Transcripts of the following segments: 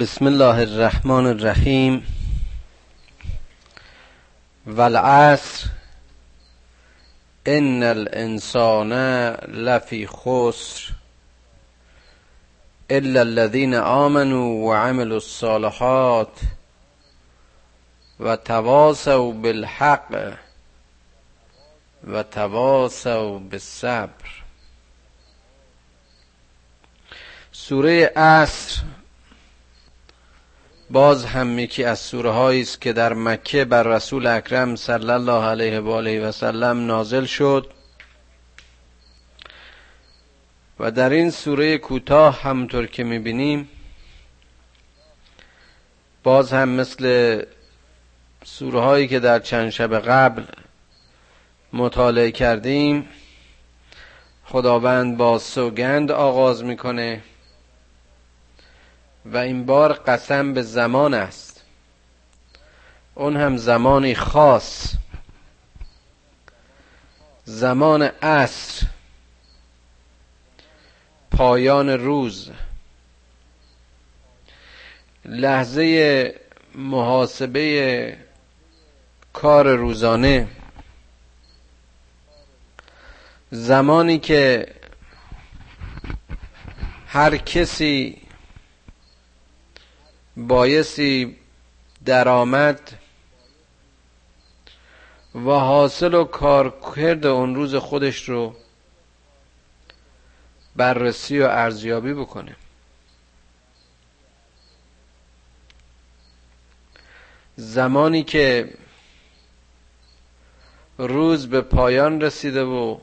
بسم الله الرحمن الرحیم. والعصر إن الإنسان لفی خسر إلا الذين آمنوا وعملوا الصالحات و تواصوا بالحق و تواصوا بالصبر. سوره عصر باز هم یکی از سوره هایی است که در مکه بر رسول اکرم صلی الله علیه و آله و سلم نازل شد و در این سوره کوتاه همطور که می‌بینیم باز هم مثل سوره هایی که در چند شب قبل مطالعه کردیم خداوند با سوگند آغاز می‌کنه. و این بار قسم به زمان است. اون هم زمانی خاص. زمان عصر. پایان روز. لحظه محاسبه کار روزانه. زمانی که هر کسی بایستی درآمد و حاصل و کارکرد اون روز خودش رو بررسی و ارزیابی بکنه. زمانی که روز به پایان رسیده و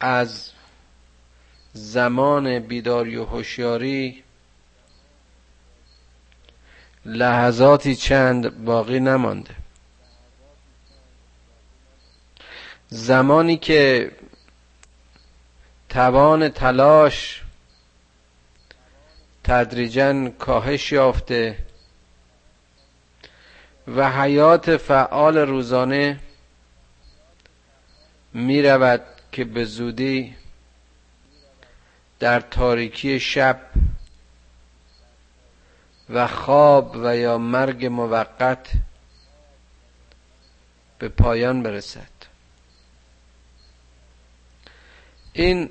از زمان بیداری و هوشیاری لحظاتی چند باقی نمانده. زمانی که توان تلاش تدریجا کاهش یافته و حیات فعال روزانه می رود که به زودی در تاریکی شب و خواب و یا مرگ موقت به پایان برسد. این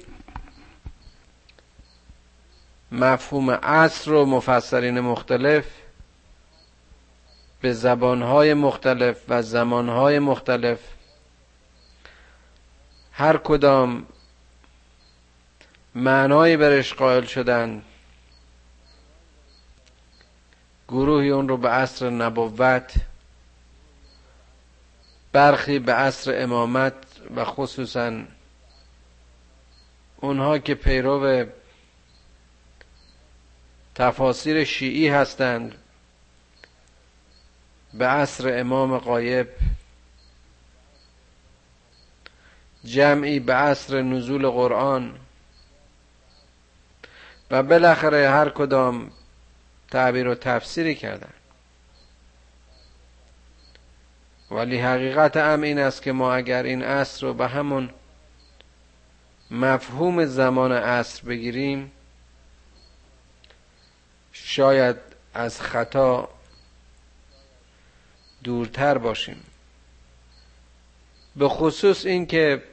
مفهوم عصر و مفسرین مختلف به زبانهای مختلف و زمانهای مختلف هر کدام معنایی برش قائل شدن. گروهی اون رو به عصر نبوت برخی به عصر امامت و خصوصا اونها که پیرو تفاسیر شیعی هستند به عصر امام قایب جمعی به عصر نزول قرآن. و بالاخره هر کدام تعبیر و تفسیری کردن. ولی حقیقت ام این است که ما اگر این عصر رو به همون مفهوم زمان عصر بگیریم شاید از خطا دورتر باشیم. به خصوص اینکه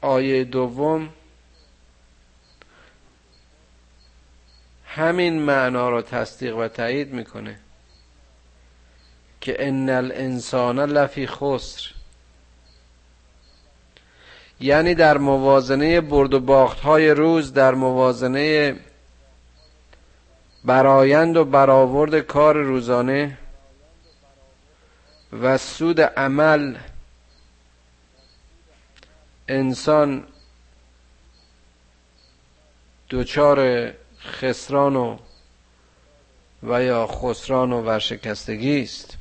آیه دوم همین معنا رو تصدیق و تایید می‌کنه که ان الانسان لفی خسر یعنی در موازنه برد و باخت های روز در موازنه برایند و برآورد کار روزانه و سود عمل. انسان دچار خسران و و یا خسران و ورشکستگی است.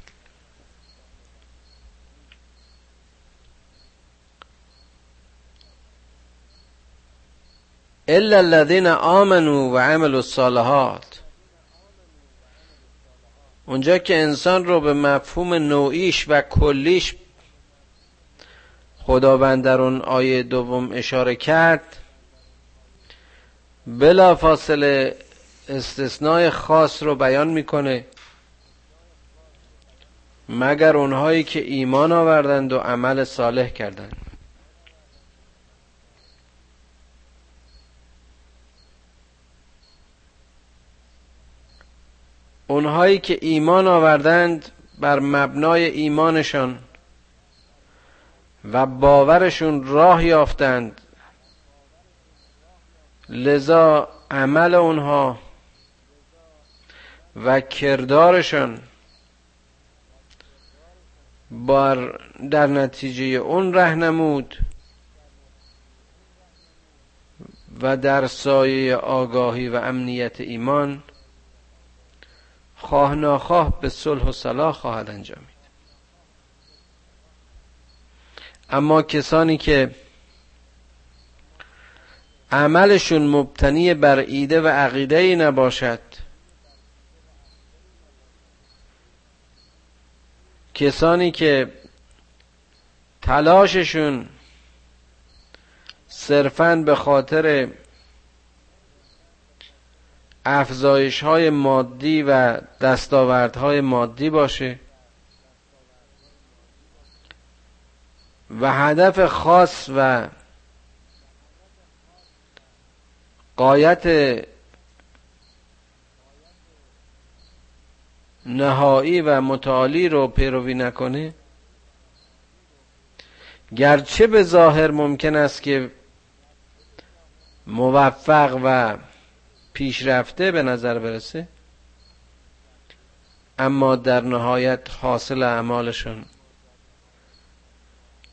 الا الذين آمنوا و عملوا الصالحات. اونجا که انسان رو به مفهوم نوعیش و کلیش خداوند در اون آیه دوم اشاره کرد بلا فاصله استثناء خاص رو بیان می‌کنه. مگر اونهایی که ایمان آوردند و عمل صالح کردند. اونهایی که ایمان آوردند بر مبنای ایمانشان و باورشون راه یافتند لذا عمل اونها و کردارشان بار در نتیجه اون رهنمود و در سایه آگاهی و امنیت ایمان خواه ناخواه به صلح و صلاح خواهد انجامید. اما کسانی که عملشون مبتنی بر ایده و عقیده ای نباشد. کسانی که تلاششون صرفا به خاطر افزایش های مادی و دستاوردهای مادی باشه و هدف خاص و قایت نهایی و متعالی رو پیروی نکنه. گرچه به ظاهر ممکن است که موفق و پیشرفته به نظر برسه اما در نهایت حاصل اعمالشون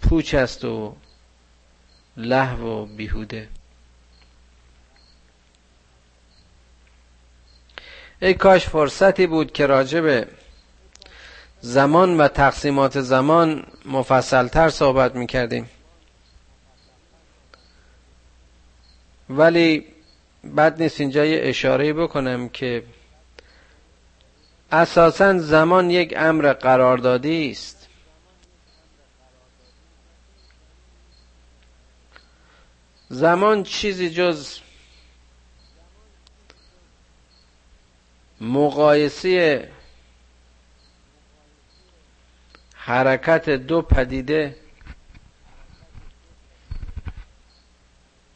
پوچ است و لحو و بیهوده. ای کاش فرصتی بود که راجب زمان و تقسیمات زمان مفصلتر صحبت می‌کردیم. ولی بد نیست اینجا یه اشاره بکنم که اساسا زمان یک امر قراردادی است. زمان چیزی جز مقایسه حرکت دو پدیده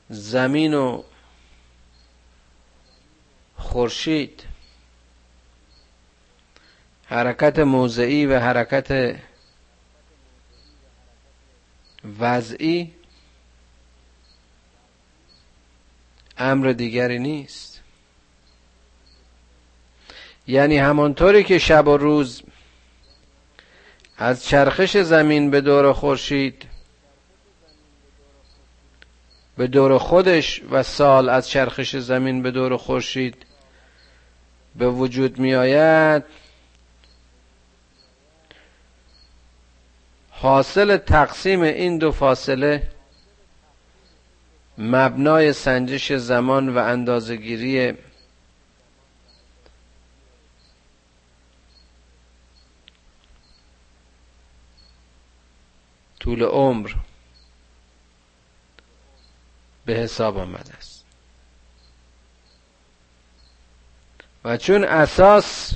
زمین و خورشید حرکت موضعی و حرکت وضعی امر دیگری نیست. یعنی همانطوری که شب و روز از چرخش زمین به دور خورشید به دور خودش و سال از چرخش زمین به دور خورشید به وجود می آید حاصل تقسیم این دو فاصله مبنای سنجش زمان و اندازگیری طول عمر به حساب آمده است. و چون اساس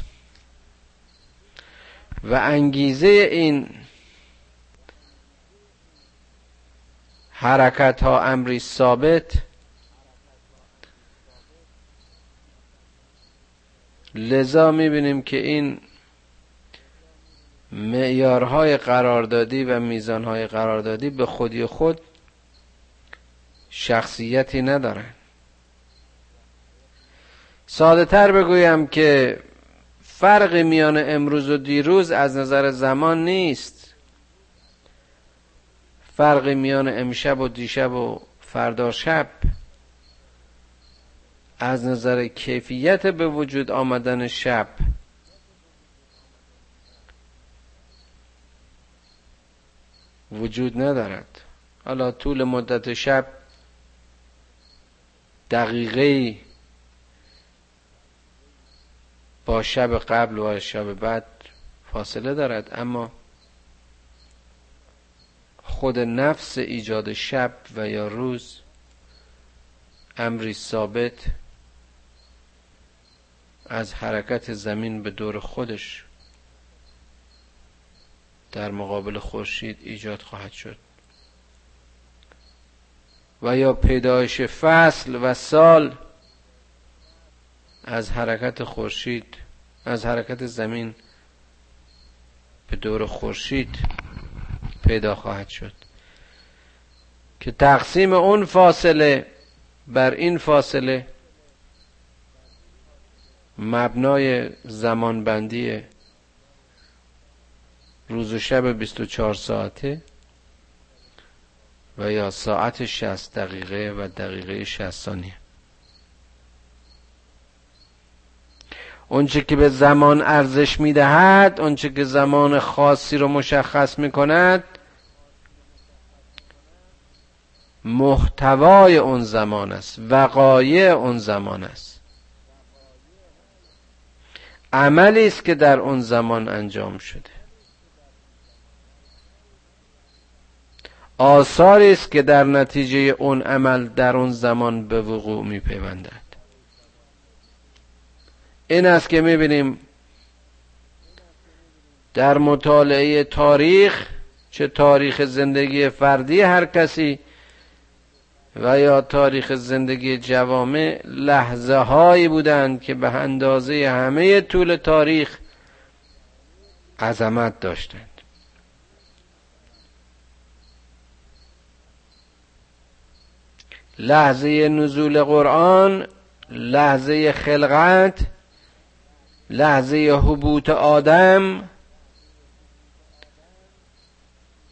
و انگیزه این حرکت ها امری ثابت لذا می‌بینیم که این معیارهای قراردادی و میزانهای قراردادی به خودی خود شخصیتی ندارن. ساده تر بگویم که فرق میان امروز و دیروز از نظر زمان نیست. فرق میان امشب و دیشب و فردا شب از نظر کیفیت به وجود آمدن شب وجود ندارد. حالا طول مدت شب دقیقه با شب قبل و شب بعد فاصله دارد اما خود نفس ایجاد شب و یا روز امری ثابت از حرکت زمین به دور خودش در مقابل خورشید ایجاد خواهد شد. و یا پیدایش فصل و سال از حرکت خورشید از حرکت زمین به دور خورشید پیدا خواهد شد. که تقسیم اون فاصله بر این فاصله مبنای زمانبندی روز و شب 24 ساعته و یا ساعت 60 دقیقه و دقیقه 60 ثانیه. اونچه که به زمان ارزش می‌دهد اونچه که زمان خاصی رو مشخص می‌کند محتوای اون زمان است وقایع اون زمان است. عملی است که در اون زمان انجام شده. آثاری است که در نتیجه اون عمل در اون زمان به وقوع میپیوندد. این است که می‌بینیم در مطالعه تاریخ چه تاریخ زندگی فردی هر کسی و یا تاریخ زندگی جوامع لحظه هایی بودند که به اندازه همه طول تاریخ عظمت داشتند. لحظه نزول قرآن لحظه خلقت لحظه حبوط آدم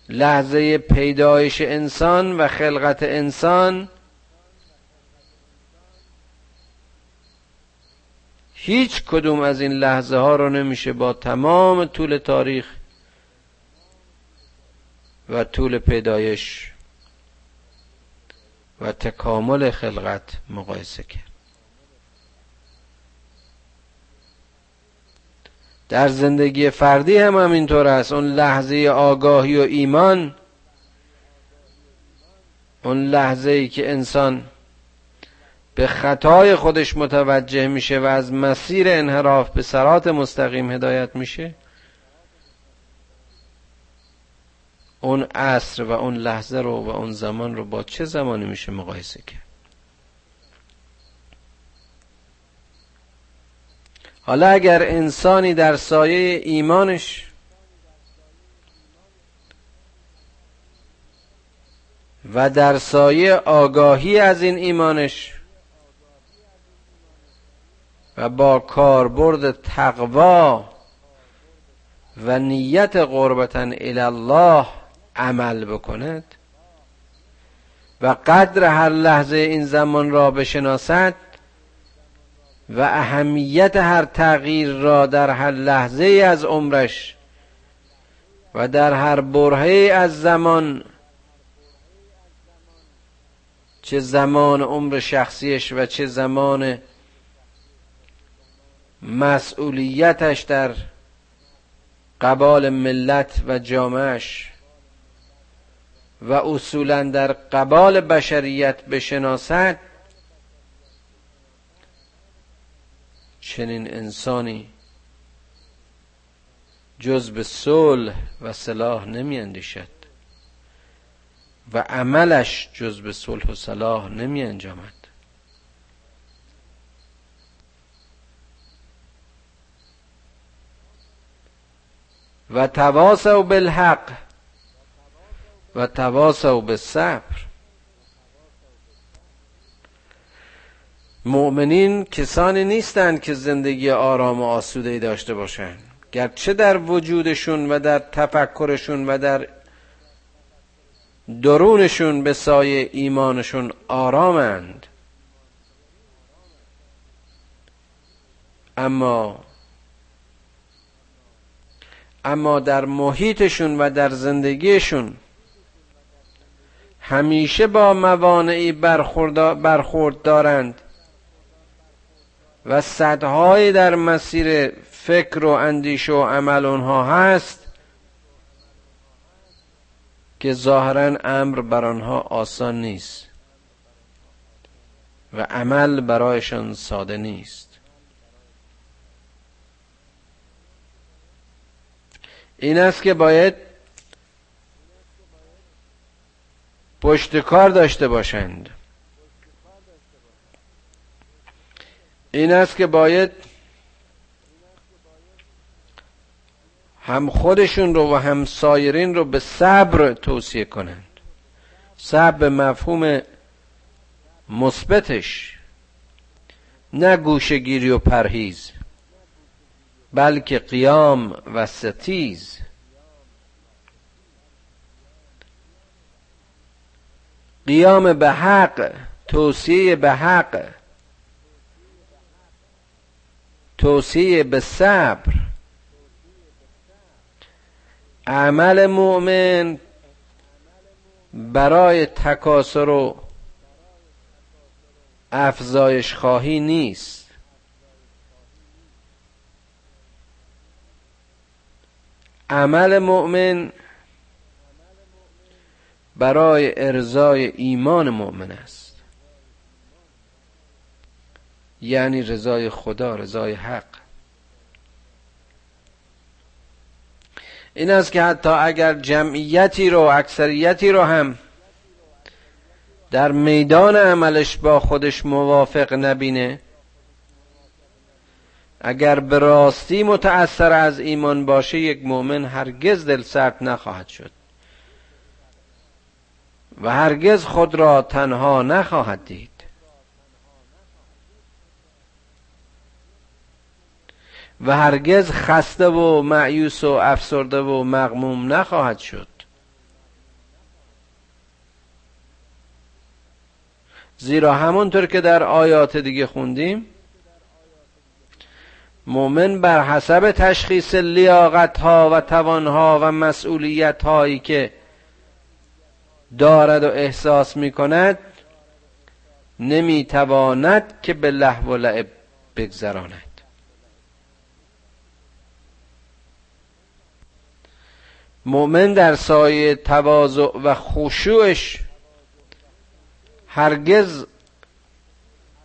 لحظه پیدایش انسان و خلقت انسان. هیچ کدوم از این لحظه ها رو نمیشه با تمام طول تاریخ و طول پیدایش و تکامل خلقت مقایسه کرد. در زندگی فردی هم همینطور است. اون لحظه آگاهی و ایمان اون لحظه ای که انسان به خطای خودش متوجه میشه و از مسیر انحراف به سرات مستقیم هدایت میشه اون عصر و اون لحظه رو و اون زمان رو با چه زمانی میشه مقایسه کرد؟ حالا اگر انسانی در سایه ایمانش و در سایه آگاهی از این ایمانش و با کاربرد تقوا و نیت قربتا الله عمل بکند و قدر هر لحظه این زمان را بشناسد و اهمیت هر تغییر را در هر لحظه از عمرش و در هر برهه از زمان چه زمان عمر شخصیش و چه زمان مسئولیتش در قبال ملت و جامعش. و اصولا در قبال بشریت بشناسد چنین انسانی جز به صلح و صلاح نمی اندیشد و عملش جز به صلح و صلاح نمی انجامد و تواسو بالحق و تواسو بالصبر. مؤمنین کسانی نیستند که زندگی آرام و آسوده داشته باشند. گرچه در وجودشون و در تفکرشون و در درونشون به سایه ایمانشون آرامند. اما اما در محیطشون و در زندگیشون همیشه با موانعی برخورد دارند و صدهای در مسیر فکر و اندیشه و عمل اونها هست که ظاهرا امر بر آنها آسان نیست و عمل برایشان ساده نیست. این است که باید پشت کار داشته باشند. این است که باید هم خودشون رو و هم سایرین رو به صبر توصیه کنند. صبر به مفهوم مثبتش نه گوشگیری و پرهیز بلکه قیام و ستیز. قیام به حق توصیه به حق توصیه به صبر. عمل مؤمن برای تکاسر و افزایش خواهی نیست. عمل مؤمن برای ارزای ایمان مؤمن است. یعنی رضای خدا رضای حق. این است که حتی اگر جمعیتی رو اکثریتی رو هم در میدان عملش با خودش موافق نبینه اگر به راستی متأثر از ایمان باشه یک مؤمن هرگز دل سرد نخواهد شد. و هرگز خود را تنها نخواهد دید. و هرگز خسته و معیوس و افسرده و مغموم نخواهد شد. زیرا همونطور که در آیات دیگه خوندیم مؤمن بر حسب تشخیص لیاقت ها و توان ها و مسئولیت هایی که دارد و احساس می کند نمی تواند که به لحو و لعب بگذراند. مؤمن در سایه تواضع و خشوعش هرگز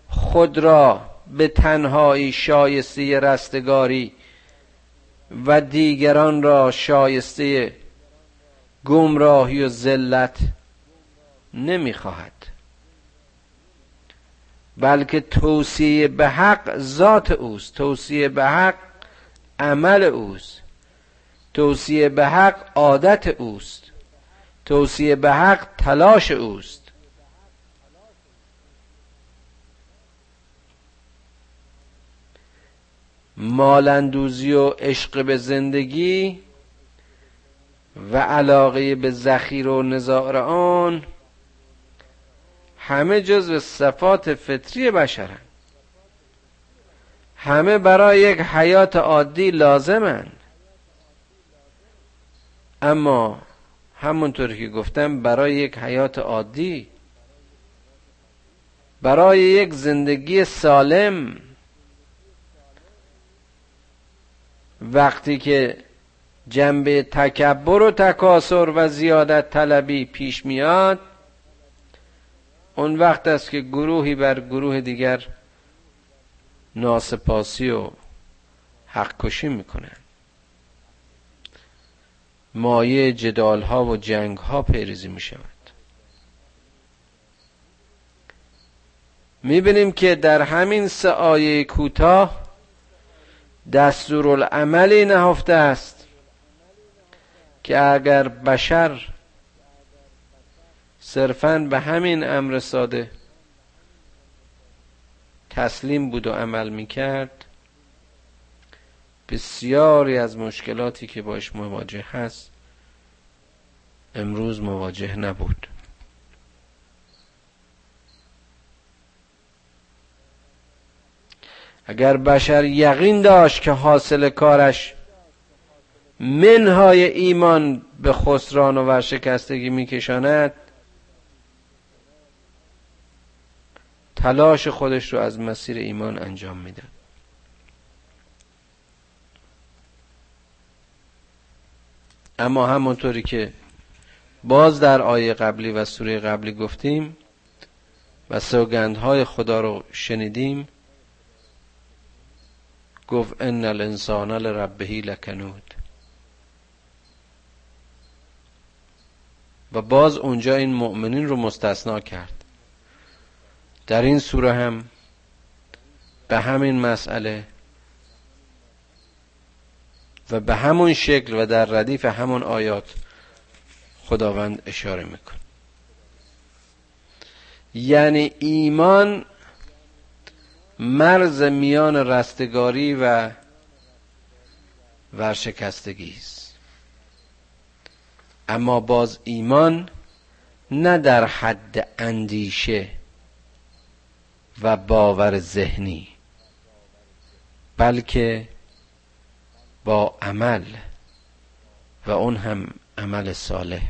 خود را به تنهایی شایسته رستگاری و دیگران را شایسته گمراهی و ذلت نمی‌خواهد. بلکه توصیه به حق ذات اوست. توصیه به حق عمل اوست. توصیه به حق عادت اوست. توصیه به حق تلاش اوست. مالندوزی و عشق به زندگی و علاقه به ذخیر و نظار آن همه جز صفات فطری بشرند. همه برای یک حیات عادی لازمند. اما همونطور که گفتم برای یک حیات عادی برای یک زندگی سالم وقتی که جنبه تکبر و تکاسر و زیادت طلبی پیش میاد اون وقت است که گروهی بر گروه دیگر ناسپاسی و حق کشی می‌کنن. مایه جدال ها و جنگ ها پیریزی می شود که در همین سه آیه کوتاه دستورالعملی نهفته است. که اگر بشر صرفا به همین امر ساده تسلیم بود و عمل می‌کرد بسیاری از مشکلاتی که باش مواجه هست امروز مواجه نبود. اگر بشر یقین داشت که حاصل کارش منهای ایمان به خسران و ورشکستگی میکشاند تلاش خودش رو از مسیر ایمان انجام می‌داد اما همونطوری که باز در آیه قبلی و سوره قبلی گفتیم و سوگندهای خدا رو شنیدیم گفت ان الانسان لربه لکنود. و باز اونجا این مؤمنین رو مستثنا کرد. در این سوره هم به همین مسئله و به همون شکل و در ردیف همون آیات خداوند اشاره میکن. یعنی ایمان مرز میان رستگاری و ورشکستگی است. اما باز ایمان نه در حد اندیشه و باور ذهنی بلکه با عمل و اون هم عمل صالح.